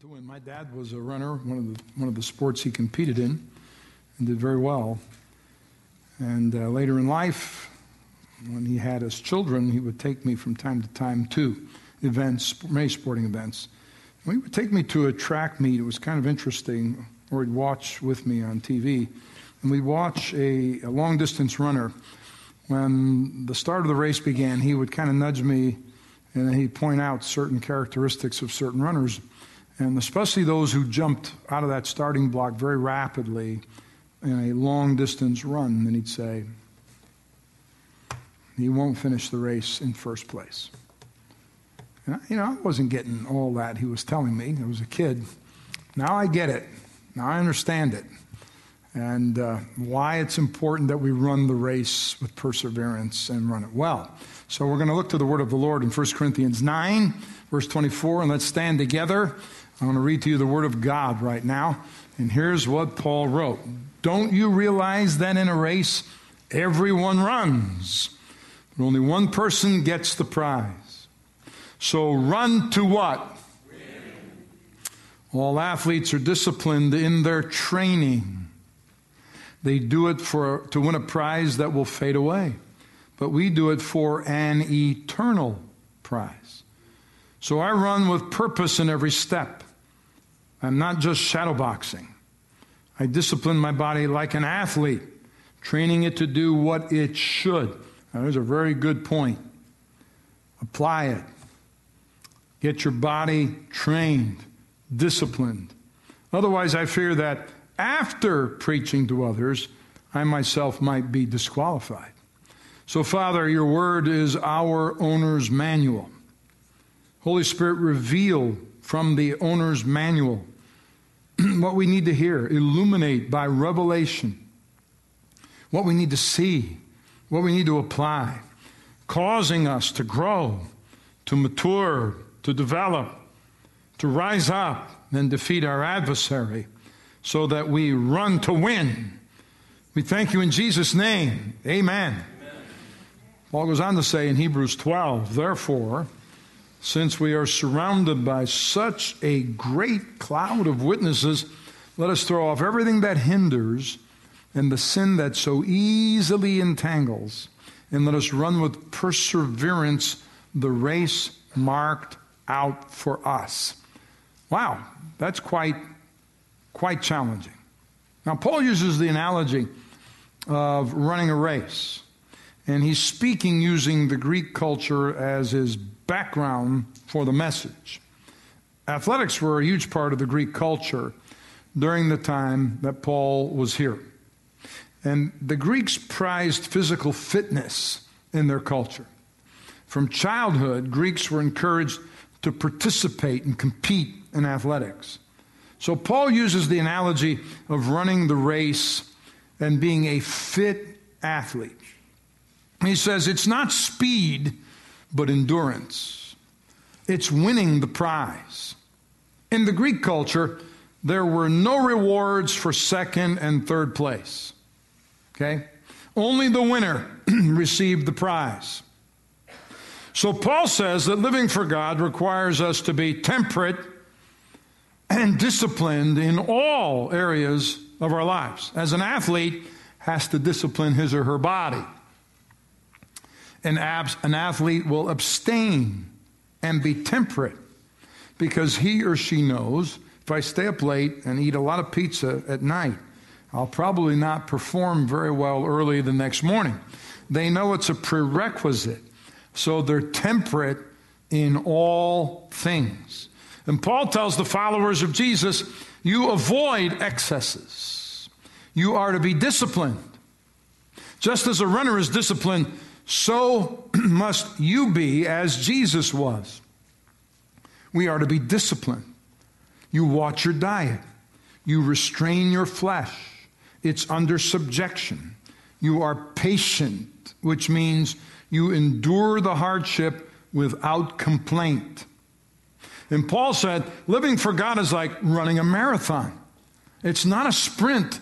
To win. My dad was a runner, one of the, one of the sports he competed in, and did very well. And uh, later in life, when he had his children, he would take me from time to time to events, many sporting events. He would take me to a track meet. It was kind of interesting, or he'd watch with me on TV. And we'd watch a, a long distance runner. When the start of the race began, he would kind of nudge me and he'd point out certain characteristics of certain runners and especially those who jumped out of that starting block very rapidly in a long distance run, then he'd say, he won't finish the race in first place. And, you know, I wasn't getting all that he was telling me. I was a kid. Now I get it. Now I understand it. And uh, why it's important that we run the race with perseverance and run it well. So we're going to look to the word of the Lord in 1 Corinthians 9, verse 24, and let's stand together. I want to read to you the Word of God right now. And here's what Paul wrote Don't you realize that in a race, everyone runs, but only one person gets the prize? So run to what? All athletes are disciplined in their training. They do it for, to win a prize that will fade away, but we do it for an eternal prize. So I run with purpose in every step. I'm not just shadowboxing. I discipline my body like an athlete, training it to do what it should. Now, there's a very good point. Apply it. Get your body trained, disciplined. Otherwise, I fear that after preaching to others, I myself might be disqualified. So, Father, your word is our owner's manual. Holy Spirit, reveal from the owner's manual what we need to hear, illuminate by revelation what we need to see, what we need to apply, causing us to grow, to mature, to develop, to rise up and defeat our adversary so that we run to win. We thank you in Jesus' name. Amen. Amen. Paul goes on to say in Hebrews 12, therefore, since we are surrounded by such a great cloud of witnesses, let us throw off everything that hinders and the sin that so easily entangles, and let us run with perseverance the race marked out for us. Wow, that's quite quite challenging. Now Paul uses the analogy of running a race. And he's speaking using the Greek culture as his background for the message. Athletics were a huge part of the Greek culture during the time that Paul was here. And the Greeks prized physical fitness in their culture. From childhood, Greeks were encouraged to participate and compete in athletics. So Paul uses the analogy of running the race and being a fit athlete. He says it's not speed, but endurance. It's winning the prize. In the Greek culture, there were no rewards for second and third place. Okay? Only the winner received the prize. So Paul says that living for God requires us to be temperate and disciplined in all areas of our lives. As an athlete has to discipline his or her body an, abs- an athlete will abstain and be temperate because he or she knows if I stay up late and eat a lot of pizza at night, I'll probably not perform very well early the next morning. They know it's a prerequisite, so they're temperate in all things. And Paul tells the followers of Jesus, you avoid excesses. You are to be disciplined. Just as a runner is disciplined so must you be as Jesus was. We are to be disciplined. You watch your diet, you restrain your flesh, it's under subjection. You are patient, which means you endure the hardship without complaint. And Paul said, living for God is like running a marathon. It's not a sprint,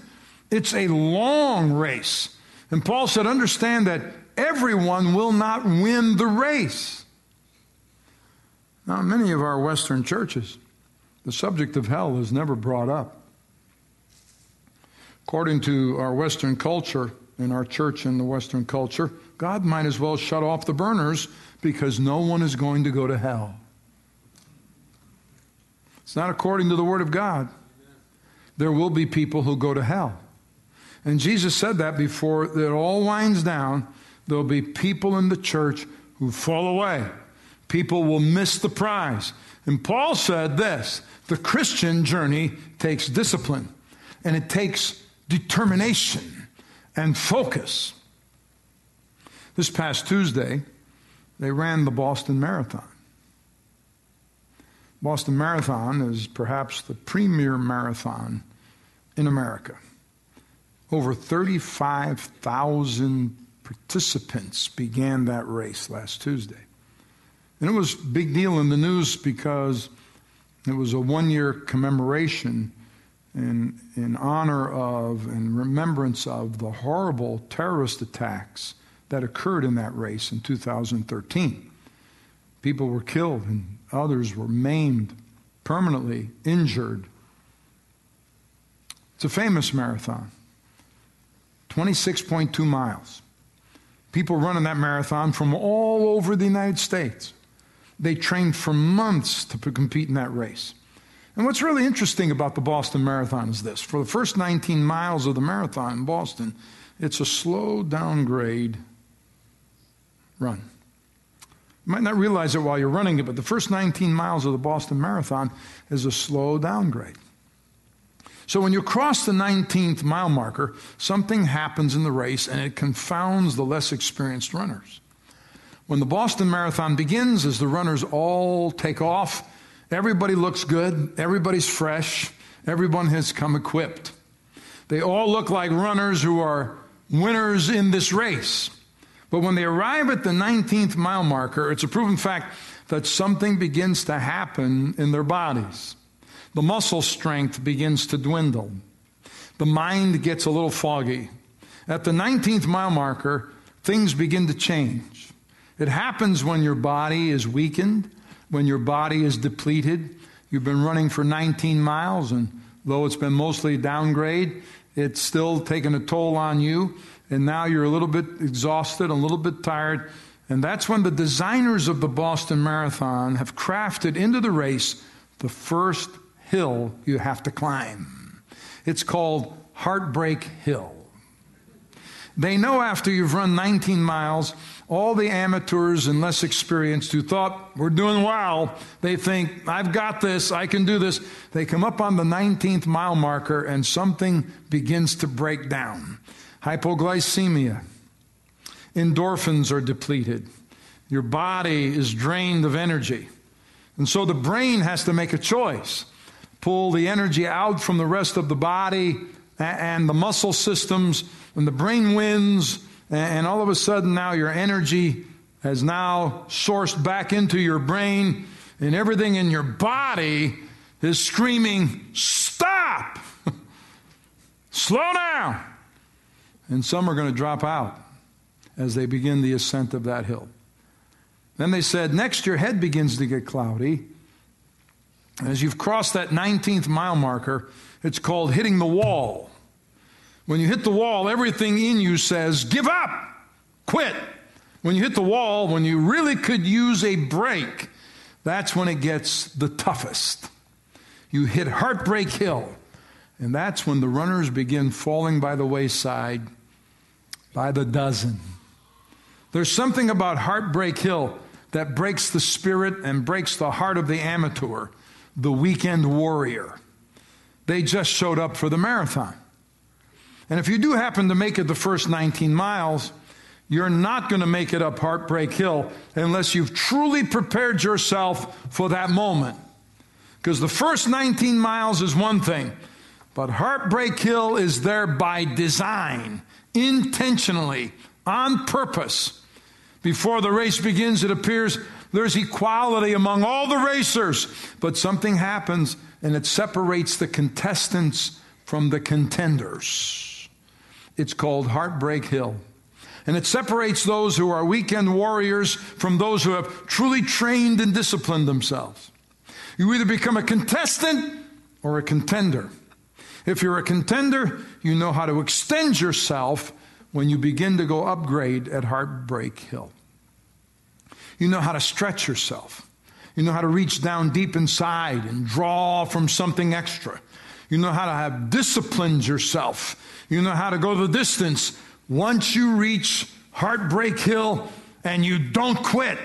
it's a long race. And Paul said, understand that everyone will not win the race. Now, many of our Western churches The subject of hell is never brought up. According to our Western culture, in our church in the Western culture, God might as well shut off the burners because no one is going to go to hell. It's not according to the Word of God. There will be people who go to hell. And Jesus said that before it all winds down, there'll be people in the church who fall away. People will miss the prize. And Paul said this the Christian journey takes discipline and it takes determination and focus. This past Tuesday, they ran the Boston Marathon. Boston Marathon is perhaps the premier marathon in America. Over 35,000 participants began that race last Tuesday. And it was a big deal in the news because it was a one year commemoration in, in honor of and remembrance of the horrible terrorist attacks that occurred in that race in 2013. People were killed and others were maimed, permanently injured. It's a famous marathon 26.2 miles. People running that marathon from all over the United States. They trained for months to compete in that race. And what's really interesting about the Boston Marathon is this for the first 19 miles of the marathon in Boston, it's a slow downgrade run. You might not realize it while you're running it, but the first 19 miles of the Boston Marathon is a slow downgrade. So when you cross the 19th mile marker, something happens in the race and it confounds the less experienced runners. When the Boston Marathon begins, as the runners all take off, everybody looks good, everybody's fresh, everyone has come equipped. They all look like runners who are winners in this race. But when they arrive at the 19th mile marker, it's a proven fact that something begins to happen in their bodies. The muscle strength begins to dwindle. The mind gets a little foggy. At the 19th mile marker, things begin to change. It happens when your body is weakened, when your body is depleted. You've been running for 19 miles, and though it's been mostly downgrade, it's still taken a toll on you and now you're a little bit exhausted, a little bit tired. And that's when the designers of the Boston Marathon have crafted into the race the first hill you have to climb. It's called Heartbreak Hill. They know after you've run 19 miles, all the amateurs and less experienced who thought we're doing well, they think, I've got this, I can do this. They come up on the 19th mile marker and something begins to break down hypoglycemia. Endorphins are depleted. Your body is drained of energy. And so the brain has to make a choice pull the energy out from the rest of the body and the muscle systems, and the brain wins, and all of a sudden now your energy has now sourced back into your brain, and everything in your body is screaming, Stop! Slow down! and some are going to drop out as they begin the ascent of that hill. Then they said, next your head begins to get cloudy. As you've crossed that 19th mile marker, it's called hitting the wall. When you hit the wall, everything in you says, give up, quit. When you hit the wall, when you really could use a break, that's when it gets the toughest. You hit Heartbreak Hill, and that's when the runners begin falling by the wayside by the dozen. There's something about Heartbreak Hill that breaks the spirit and breaks the heart of the amateur, the weekend warrior. They just showed up for the marathon. And if you do happen to make it the first 19 miles, you're not going to make it up Heartbreak Hill unless you've truly prepared yourself for that moment. Because the first 19 miles is one thing, but Heartbreak Hill is there by design intentionally, on purpose. Before the race begins, it appears there's equality among all the racers, but something happens and it separates the contestants from the contenders. It's called Heartbreak Hill. And it separates those who are weekend warriors from those who have truly trained and disciplined themselves. You either become a contestant or a contender. If you're a contender, you know how to extend yourself when you begin to go upgrade at Heartbreak Hill. You know how to stretch yourself. You know how to reach down deep inside and draw from something extra. You know how to have disciplined yourself. You know how to go the distance once you reach Heartbreak Hill and you don't quit.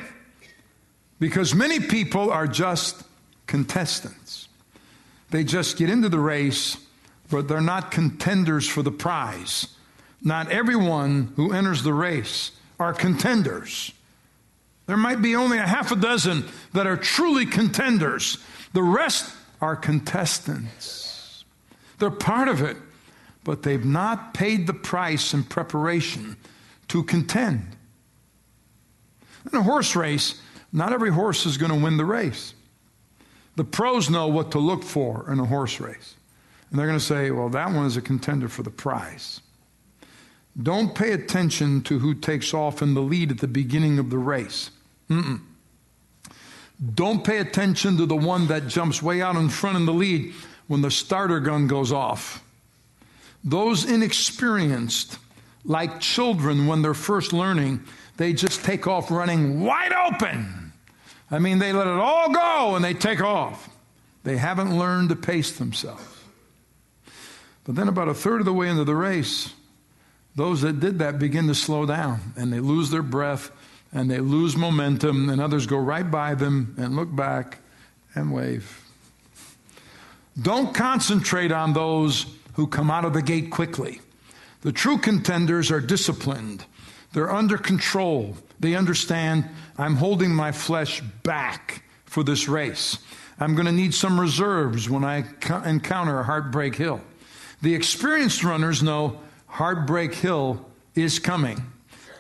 Because many people are just contestants. They just get into the race, but they're not contenders for the prize. Not everyone who enters the race are contenders. There might be only a half a dozen that are truly contenders. The rest are contestants. They're part of it, but they've not paid the price in preparation to contend. In a horse race, not every horse is going to win the race. The pros know what to look for in a horse race. And they're going to say, well, that one is a contender for the prize. Don't pay attention to who takes off in the lead at the beginning of the race. Mm-mm. Don't pay attention to the one that jumps way out in front in the lead when the starter gun goes off. Those inexperienced, like children when they're first learning, they just take off running wide open. I mean, they let it all go and they take off. They haven't learned to pace themselves. But then, about a third of the way into the race, those that did that begin to slow down and they lose their breath and they lose momentum, and others go right by them and look back and wave. Don't concentrate on those who come out of the gate quickly. The true contenders are disciplined, they're under control. They understand I'm holding my flesh back for this race. I'm going to need some reserves when I encounter a heartbreak hill. The experienced runners know heartbreak hill is coming.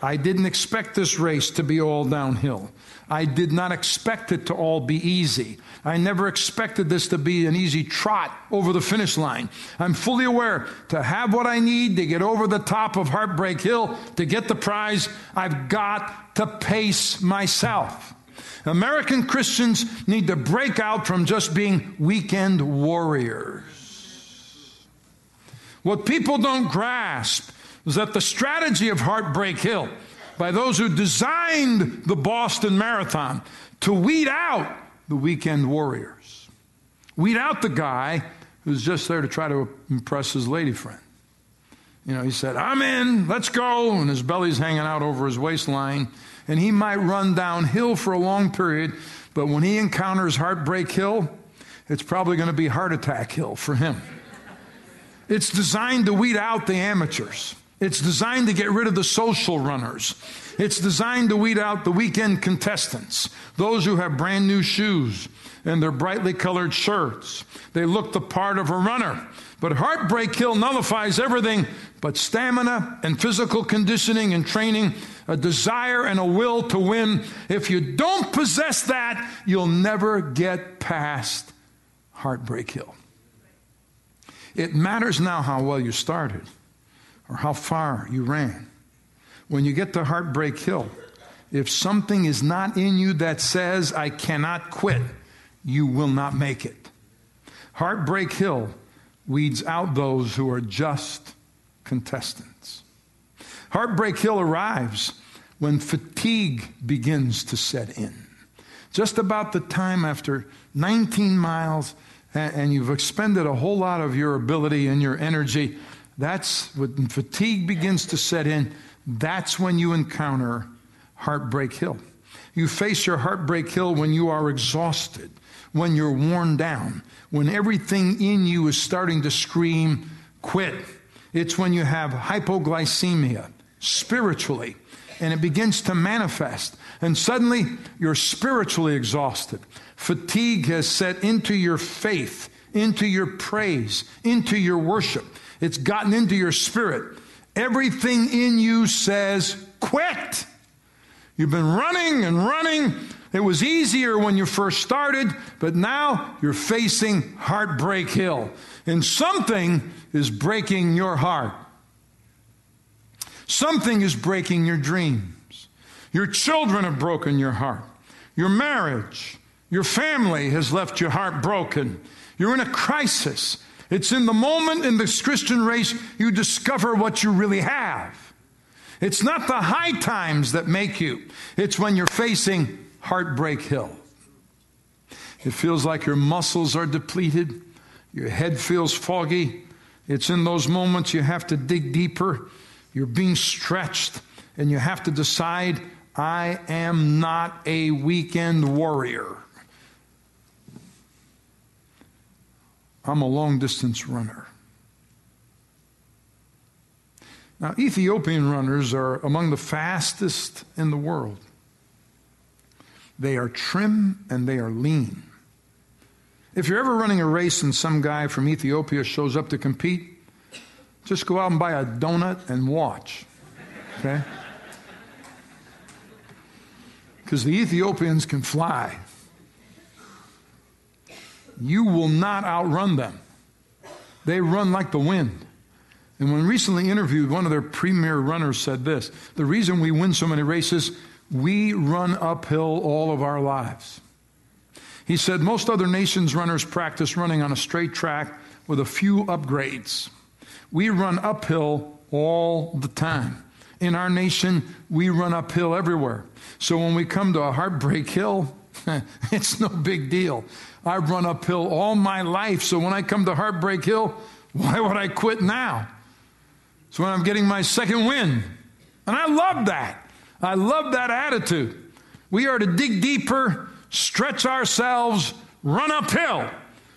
I didn't expect this race to be all downhill. I did not expect it to all be easy. I never expected this to be an easy trot over the finish line. I'm fully aware to have what I need to get over the top of Heartbreak Hill to get the prize, I've got to pace myself. American Christians need to break out from just being weekend warriors. What people don't grasp was that the strategy of Heartbreak Hill by those who designed the Boston Marathon to weed out the weekend warriors, weed out the guy who's just there to try to impress his lady friend. You know, he said, I'm in, let's go. And his belly's hanging out over his waistline. And he might run downhill for a long period, but when he encounters Heartbreak Hill, it's probably going to be Heart Attack Hill for him. It's designed to weed out the amateurs. It's designed to get rid of the social runners. It's designed to weed out the weekend contestants, those who have brand new shoes and their brightly colored shirts. They look the part of a runner. But Heartbreak Hill nullifies everything but stamina and physical conditioning and training, a desire and a will to win. If you don't possess that, you'll never get past Heartbreak Hill. It matters now how well you started or how far you ran. When you get to Heartbreak Hill, if something is not in you that says, I cannot quit, you will not make it. Heartbreak Hill weeds out those who are just contestants. Heartbreak Hill arrives when fatigue begins to set in. Just about the time after 19 miles, and you've expended a whole lot of your ability and your energy that's when fatigue begins to set in. That's when you encounter Heartbreak Hill. You face your Heartbreak Hill when you are exhausted, when you're worn down, when everything in you is starting to scream, quit. It's when you have hypoglycemia spiritually, and it begins to manifest. And suddenly you're spiritually exhausted. Fatigue has set into your faith, into your praise, into your worship. It's gotten into your spirit. Everything in you says, quit. You've been running and running. It was easier when you first started, but now you're facing Heartbreak Hill. And something is breaking your heart. Something is breaking your dreams. Your children have broken your heart. Your marriage, Your family has left your heart broken. You're in a crisis. It's in the moment in this Christian race you discover what you really have. It's not the high times that make you, it's when you're facing Heartbreak Hill. It feels like your muscles are depleted, your head feels foggy. It's in those moments you have to dig deeper, you're being stretched, and you have to decide I am not a weekend warrior. I'm a long distance runner. Now, Ethiopian runners are among the fastest in the world. They are trim and they are lean. If you're ever running a race and some guy from Ethiopia shows up to compete, just go out and buy a donut and watch. Okay? Because the Ethiopians can fly. You will not outrun them. They run like the wind. And when recently interviewed, one of their premier runners said this The reason we win so many races, we run uphill all of our lives. He said, Most other nations' runners practice running on a straight track with a few upgrades. We run uphill all the time. In our nation, we run uphill everywhere. So when we come to a heartbreak hill, it's no big deal. I've run uphill all my life, so when I come to Heartbreak Hill, why would I quit now? So when I'm getting my second win. And I love that. I love that attitude. We are to dig deeper, stretch ourselves, run uphill.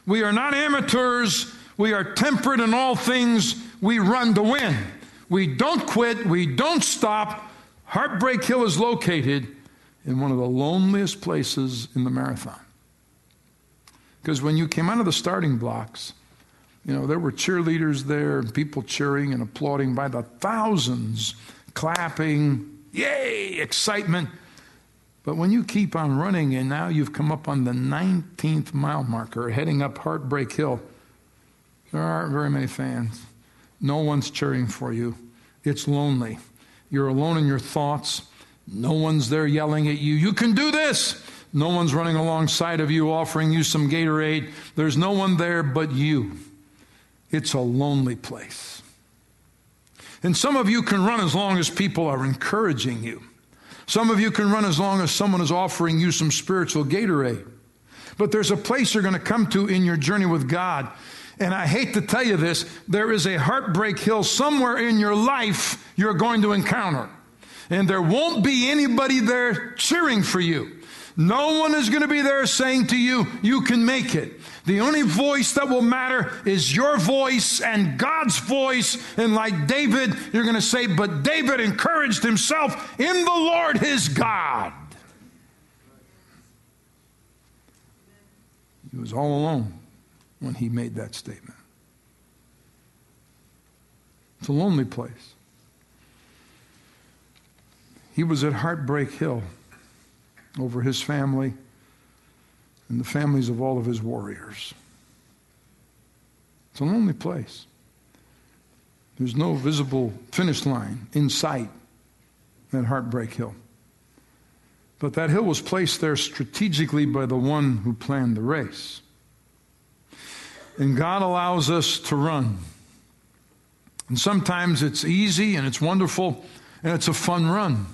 We are not amateurs. We are temperate in all things. We run to win. We don't quit. We don't stop. Heartbreak Hill is located in one of the loneliest places in the marathon. Because when you came out of the starting blocks, you know, there were cheerleaders there and people cheering and applauding by the thousands, clapping, yay, excitement. But when you keep on running and now you've come up on the 19th mile marker, heading up Heartbreak Hill, there aren't very many fans. No one's cheering for you. It's lonely. You're alone in your thoughts. No one's there yelling at you, you can do this. No one's running alongside of you offering you some Gatorade. There's no one there but you. It's a lonely place. And some of you can run as long as people are encouraging you. Some of you can run as long as someone is offering you some spiritual Gatorade. But there's a place you're going to come to in your journey with God. And I hate to tell you this, there is a heartbreak hill somewhere in your life you're going to encounter. And there won't be anybody there cheering for you. No one is going to be there saying to you, you can make it. The only voice that will matter is your voice and God's voice. And like David, you're going to say, But David encouraged himself in the Lord his God. He was all alone when he made that statement. It's a lonely place. He was at Heartbreak Hill over his family and the families of all of his warriors. It's a lonely place. There's no visible finish line in sight at Heartbreak Hill. But that hill was placed there strategically by the one who planned the race. And God allows us to run. And sometimes it's easy and it's wonderful and it's a fun run.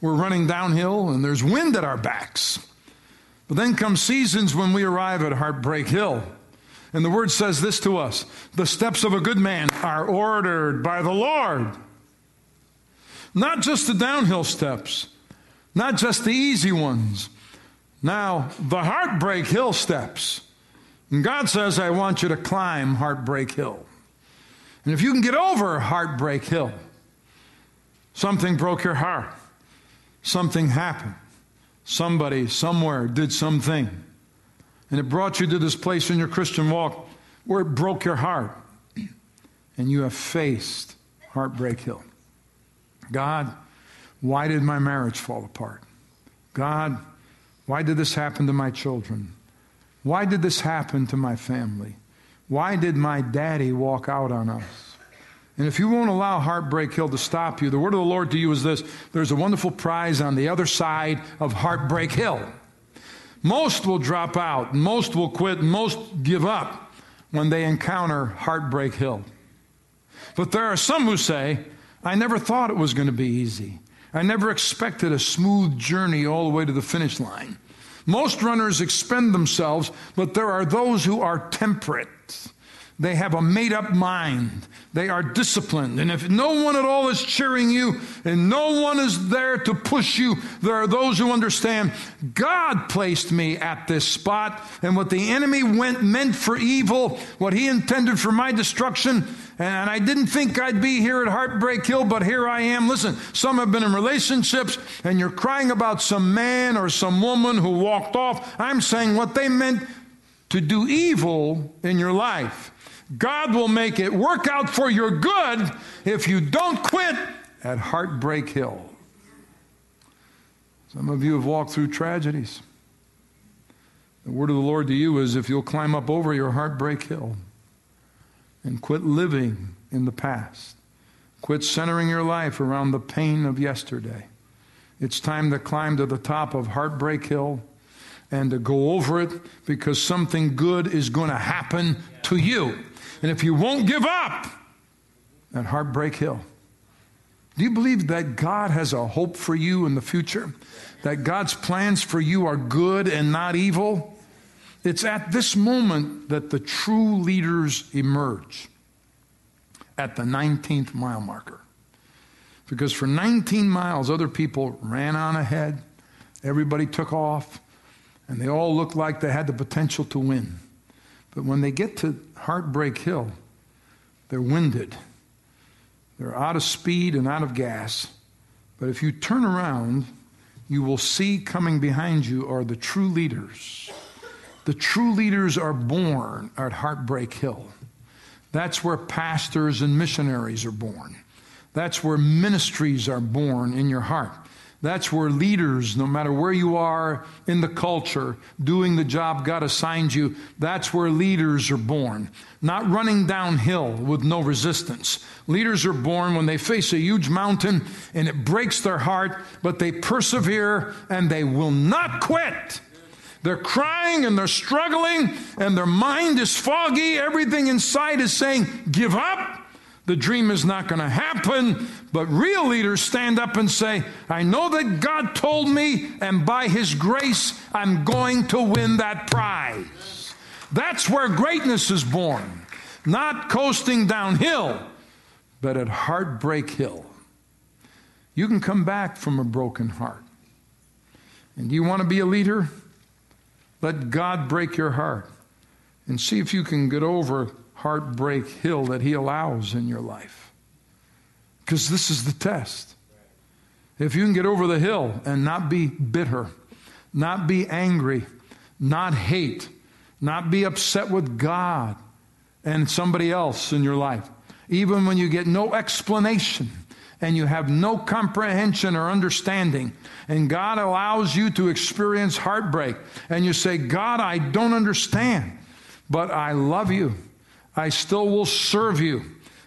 We're running downhill and there's wind at our backs. But then come seasons when we arrive at Heartbreak Hill. And the word says this to us the steps of a good man are ordered by the Lord. Not just the downhill steps, not just the easy ones. Now, the Heartbreak Hill steps. And God says, I want you to climb Heartbreak Hill. And if you can get over Heartbreak Hill, something broke your heart, something happened somebody somewhere did something. And it brought you to this place in your Christian walk where it broke your heart. And you have faced Heartbreak Hill. God, why did my marriage fall apart? God, why did this happen to my children? Why did this happen to my family? Why did my daddy walk out on us? And if you won't allow Heartbreak Hill to stop you, the word of the Lord to you is this there's a wonderful prize on the other side of Heartbreak Hill. Most will drop out, most will quit, most give up when they encounter Heartbreak Hill. But there are some who say, I never thought it was going to be easy. I never expected a smooth journey all the way to the finish line. Most runners expend themselves, but there are those who are temperate. They have a made up mind. They are disciplined. And if no one at all is cheering you and no one is there to push you, there are those who understand God placed me at this spot and what the enemy went, meant for evil, what he intended for my destruction. And I didn't think I'd be here at Heartbreak Hill, but here I am. Listen, some have been in relationships and you're crying about some man or some woman who walked off. I'm saying what they meant to do evil in your life God will make it work out for your good if you don't quit at Heartbreak Hill. Some of you have walked through tragedies. The word of the Lord to you is if you'll climb up over your heartbreak hill and quit living in the past, quit centering your life around the pain of yesterday. It's time to climb to the top of Heartbreak Hill and to go over it because something good is going to happen to you. And if you won't give up at Heartbreak Hill, do you believe that God has a hope for you in the future? That God's plans for you are good and not evil? It's at this moment that the true leaders emerge at the 19th mile marker. Because for 19 miles, other people ran on ahead, everybody took off, and they all looked like they had the potential to win. But when they get to Heartbreak Hill, they're winded. They're out of speed and out of gas. But if you turn around, you will see coming behind you are the true leaders. The true leaders are born at Heartbreak Hill. That's where pastors and missionaries are born. That's where ministries are born in your heart. That's where leaders, no matter where you are in the culture, doing the job God assigned you, that's where leaders are born. Not running downhill with no resistance. Leaders are born when they face a huge mountain and it breaks their heart, but they persevere and they will not quit. They're crying and they're struggling and their mind is foggy. Everything inside is saying, give up the dream is not going to happen. But real leaders stand up and say, I know that God told me, and by His grace, I'm going to win that prize. That's where greatness is born. Not coasting downhill, but at Heartbreak Hill. You can come back from a broken heart. And do you want to be a leader? Let God break your heart and see if you can get over heartbreak hill that He allows in your life. Because this is the test. If you can get over the hill and not be bitter, not be angry, not hate, not be upset with God and somebody else in your life, even when you get no explanation and you have no comprehension or understanding, and God allows you to experience heartbreak, and you say, God, I don't understand, but I love you. I still will serve you.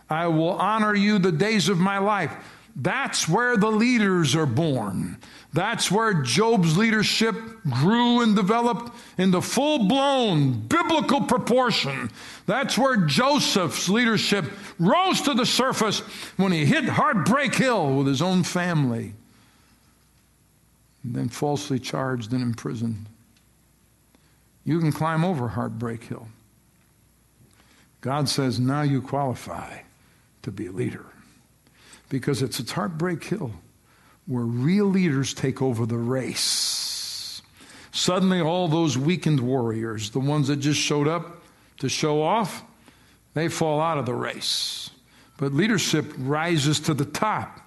I will honor you the days of my life. That's where the leaders are born. That's where Job's leadership grew and developed into full blown biblical proportion. That's where Joseph's leadership rose to the surface when he hit Heartbreak Hill with his own family and then falsely charged and imprisoned. You can climb over Heartbreak Hill. God says, now you qualify to be a leader. Because it's a heartbreak hill where real leaders take over the race. Suddenly, all those weakened warriors, the ones that just showed up to show off, they fall out of the race. But leadership rises to the top.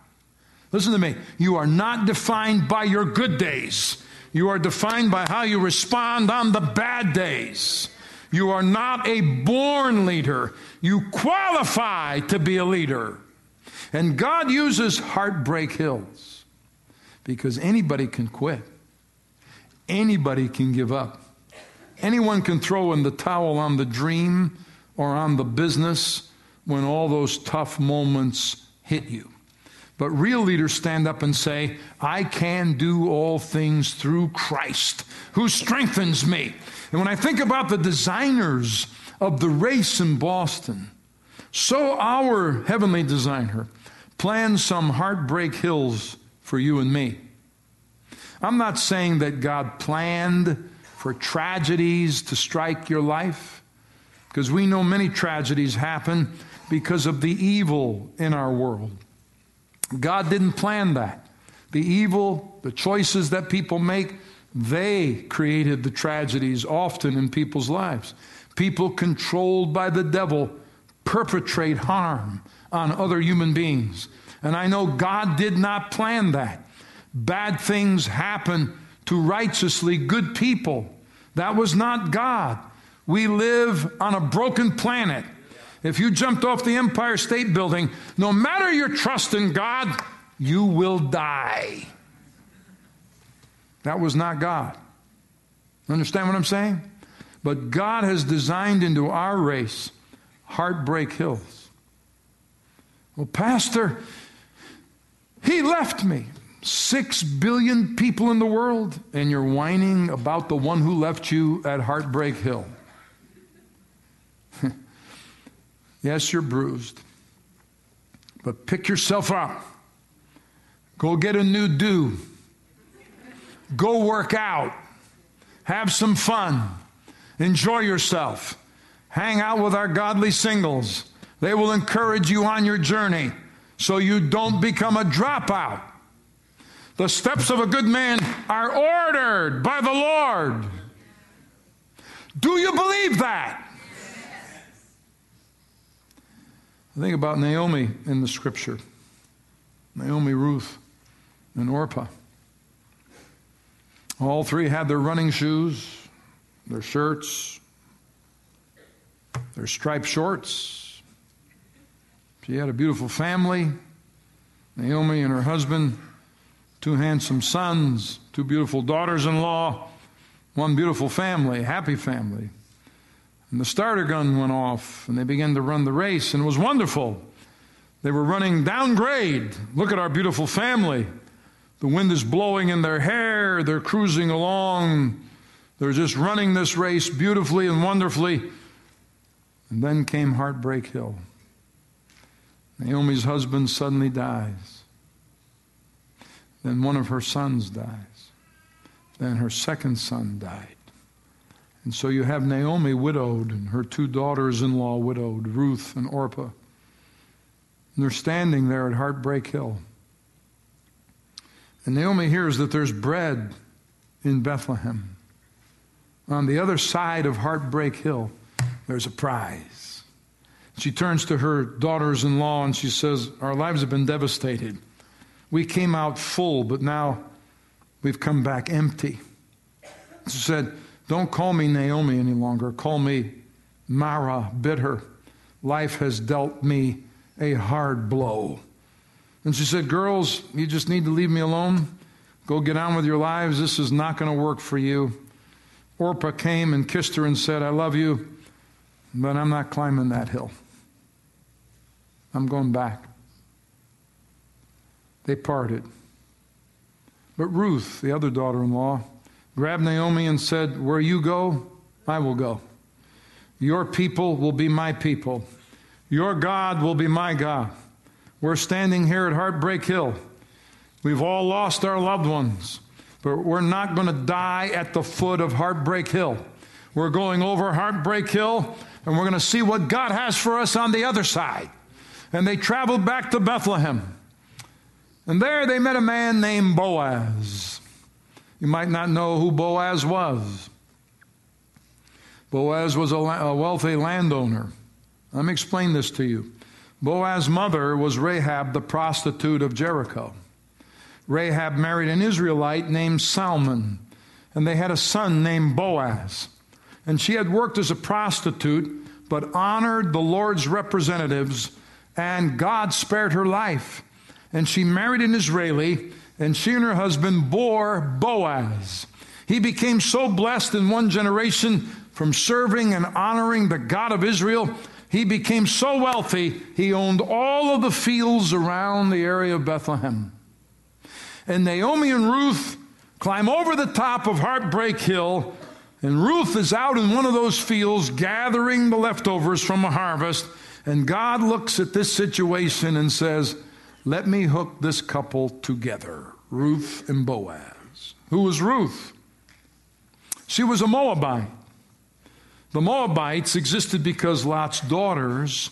Listen to me. You are not defined by your good days. You are defined by how you respond on the bad days. You are not a born leader. You qualify to be a leader. And God uses heartbreak hills because anybody can quit. Anybody can give up. Anyone can throw in the towel on the dream or on the business when all those tough moments hit you. But real leaders stand up and say, I can do all things through Christ who strengthens me. And when I think about the designers of the race in Boston, so our heavenly designer planned some heartbreak hills for you and me. I'm not saying that God planned for tragedies to strike your life, because we know many tragedies happen because of the evil in our world. God didn't plan that. The evil, the choices that people make, they created the tragedies often in people's lives. People controlled by the devil perpetrate harm on other human beings. And I know God did not plan that. Bad things happen to righteously good people. That was not God. We live on a broken planet. If you jumped off the Empire State Building, no matter your trust in God, you will die. That was not God. Understand what I'm saying? But God has designed into our race heartbreak hills. Well, Pastor, he left me. Six billion people in the world, and you're whining about the one who left you at Heartbreak Hill. yes, you're bruised, but pick yourself up. Go get a new do. Go work out. Have some fun. Enjoy yourself. Hang out with our godly singles. They will encourage you on your journey so you don't become a dropout. The steps of a good man are ordered by the Lord. Do you believe that? I Think about Naomi in the scripture Naomi, Ruth, and Orpah. All three had their running shoes, their shirts, their striped shorts. She had a beautiful family. Naomi and her husband, two handsome sons, two beautiful daughters in law, one beautiful family, happy family. And the starter gun went off, and they began to run the race, and it was wonderful. They were running downgrade. Look at our beautiful family. The wind is blowing in their hair. They're cruising along. They're just running this race beautifully and wonderfully. And then came Heartbreak Hill. Naomi's husband suddenly dies. Then one of her sons dies. Then her second son died. And so you have Naomi widowed and her two daughters in law widowed, Ruth and Orpah. And they're standing there at Heartbreak Hill. And Naomi hears that there's bread in Bethlehem. On the other side of Heartbreak Hill, there's a prize. She turns to her daughters in law and she says, Our lives have been devastated. We came out full, but now we've come back empty. She said, Don't call me Naomi any longer. Call me Mara, bitter. Life has dealt me a hard blow. And she said, Girls, you just need to leave me alone. Go get on with your lives. This is not going to work for you. Orpah came and kissed her and said, I love you, but I'm not climbing that hill. I'm going back. They parted. But Ruth, the other daughter in law, grabbed Naomi and said, Where you go, I will go. Your people will be my people. Your God will be my God. We're standing here at Heartbreak Hill. We've all lost our loved ones, but we're not going to die at the foot of Heartbreak Hill. We're going over Heartbreak Hill, and we're going to see what God has for us on the other side. And they traveled back to Bethlehem. And there they met a man named Boaz. You might not know who Boaz was. Boaz was a, wealthy landowner. Let me explain this to you. Boaz's mother was Rahab, the prostitute of Jericho. Rahab married an Israelite named Salmon, and they had a son named Boaz. And she had worked as a prostitute, but honored the Lord's representatives, and God spared her life. And she married an Israeli, and she and her husband bore Boaz. He became so blessed in one generation from serving and honoring the God of Israel He became so wealthy, he owned all of the fields around the area of Bethlehem. And Naomi and Ruth climb over the top of Heartbreak Hill, and Ruth is out in one of those fields gathering the leftovers from a harvest. And God looks at this situation and says, Let me hook this couple together, Ruth and Boaz. Who was Ruth? She was a Moabite. The Moabites existed because Lot's daughters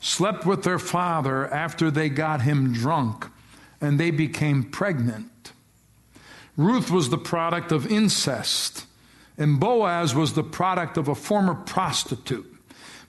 slept with their father after they got him drunk and they became pregnant. Ruth was the product of incest, and Boaz was the product of a former prostitute.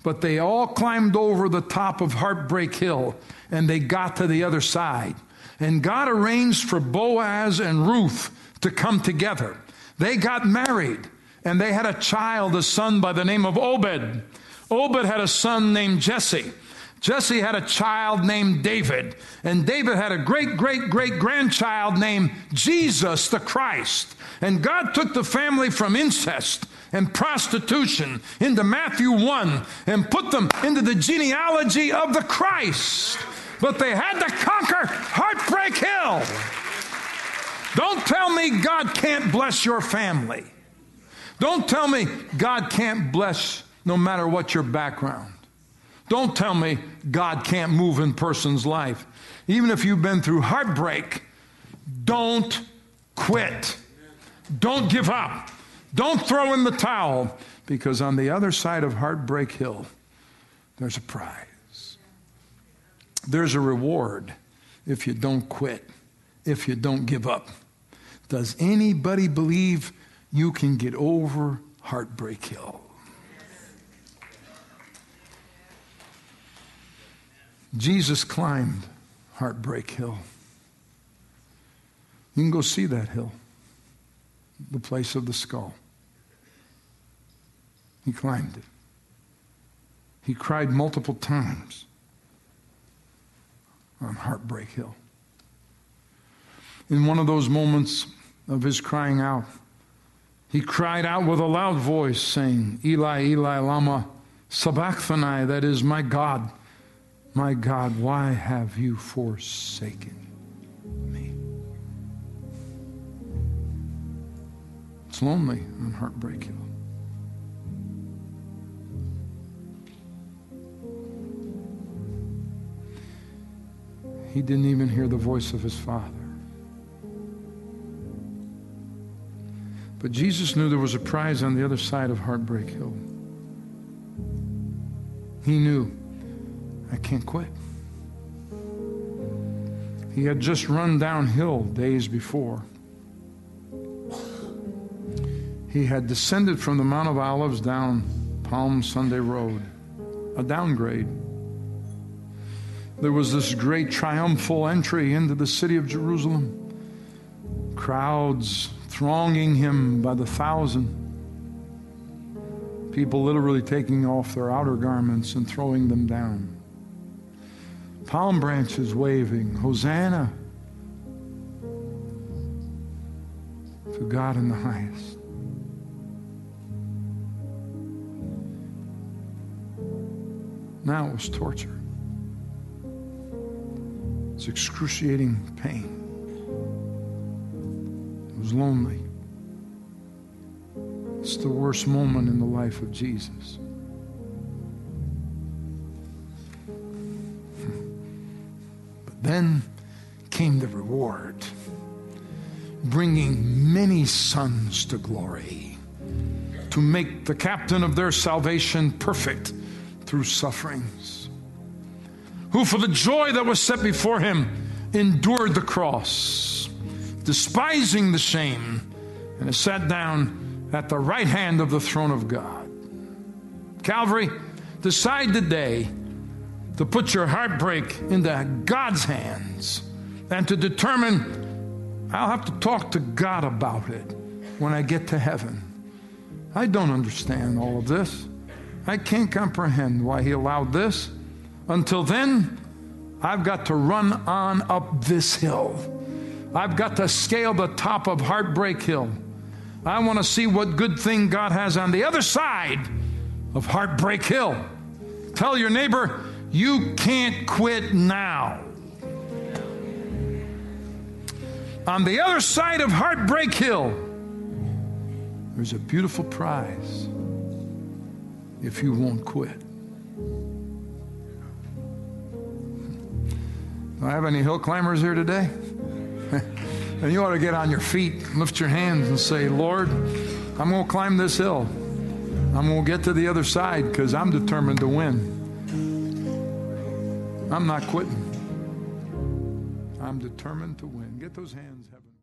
But they all climbed over the top of Heartbreak Hill and they got to the other side. And God arranged for Boaz and Ruth to come together. They got married and they had a child, a son by the name of Obed. Obed had a son named Jesse. Jesse had a child named David, and David had a great, great, great grandchild named Jesus the Christ. And God took the family from incest and prostitution into Matthew 1 and put them into the genealogy of the Christ. But they had to conquer Heartbreak Hill. Don't tell me God can't bless your family. Don't tell me God can't bless no matter what your background. Don't tell me God can't move in person's life. Even if you've been through heartbreak, don't quit. Don't give up. Don't throw in the towel because on the other side of Heartbreak Hill, there's a prize. There's a reward if you don't quit, if you don't give up. Does anybody believe you can get over Heartbreak Hill. Jesus climbed Heartbreak Hill. You can go see that hill, the place of the skull. He climbed it. He cried multiple times on Heartbreak Hill. In one of those moments of his crying out, he cried out with a loud voice, saying, Eli, Eli, Lama Sabachthani, that is, my God, my God, why have you forsaken me? It's lonely and Heartbreak Hill. He didn't even hear the voice of his father. But Jesus knew there was a prize on the other side of Heartbreak Hill. He knew, I can't quit. He had just run downhill days before. He had descended from the Mount of Olives down Palm Sunday Road, a downgrade. There was this great triumphal entry into the city of Jerusalem. Crowds thronging him by the thousand. People literally taking off their outer garments and throwing them down. Palm branches waving, Hosanna to God in the highest. Now it was torture. It's excruciating pain was lonely. It's the worst moment in the life of Jesus. But then came the reward, bringing many sons to glory, to make the captain of their salvation perfect through sufferings, who for the joy that was set before him endured the cross despising the shame, and has sat down at the right hand of the throne of God. Calvary, decide today to put your heartbreak into God's hands and to determine I'll have to talk to God about it when I get to heaven. I don't understand all of this. I can't comprehend why He allowed this. Until then, I've got to run on up this hill I've got to scale the top of Heartbreak Hill. I want to see what good thing God has on the other side of Heartbreak Hill. Tell your neighbor, you can't quit now. On the other side of Heartbreak Hill, there's a beautiful prize if you won't quit. Do I have any hill climbers here today? and you ought to get on your feet, lift your hands, and say, Lord, I'm going to climb this hill. I'm going to get to the other side because I'm determined to win. I'm not quitting. I'm determined to win. Get those hands, heaven.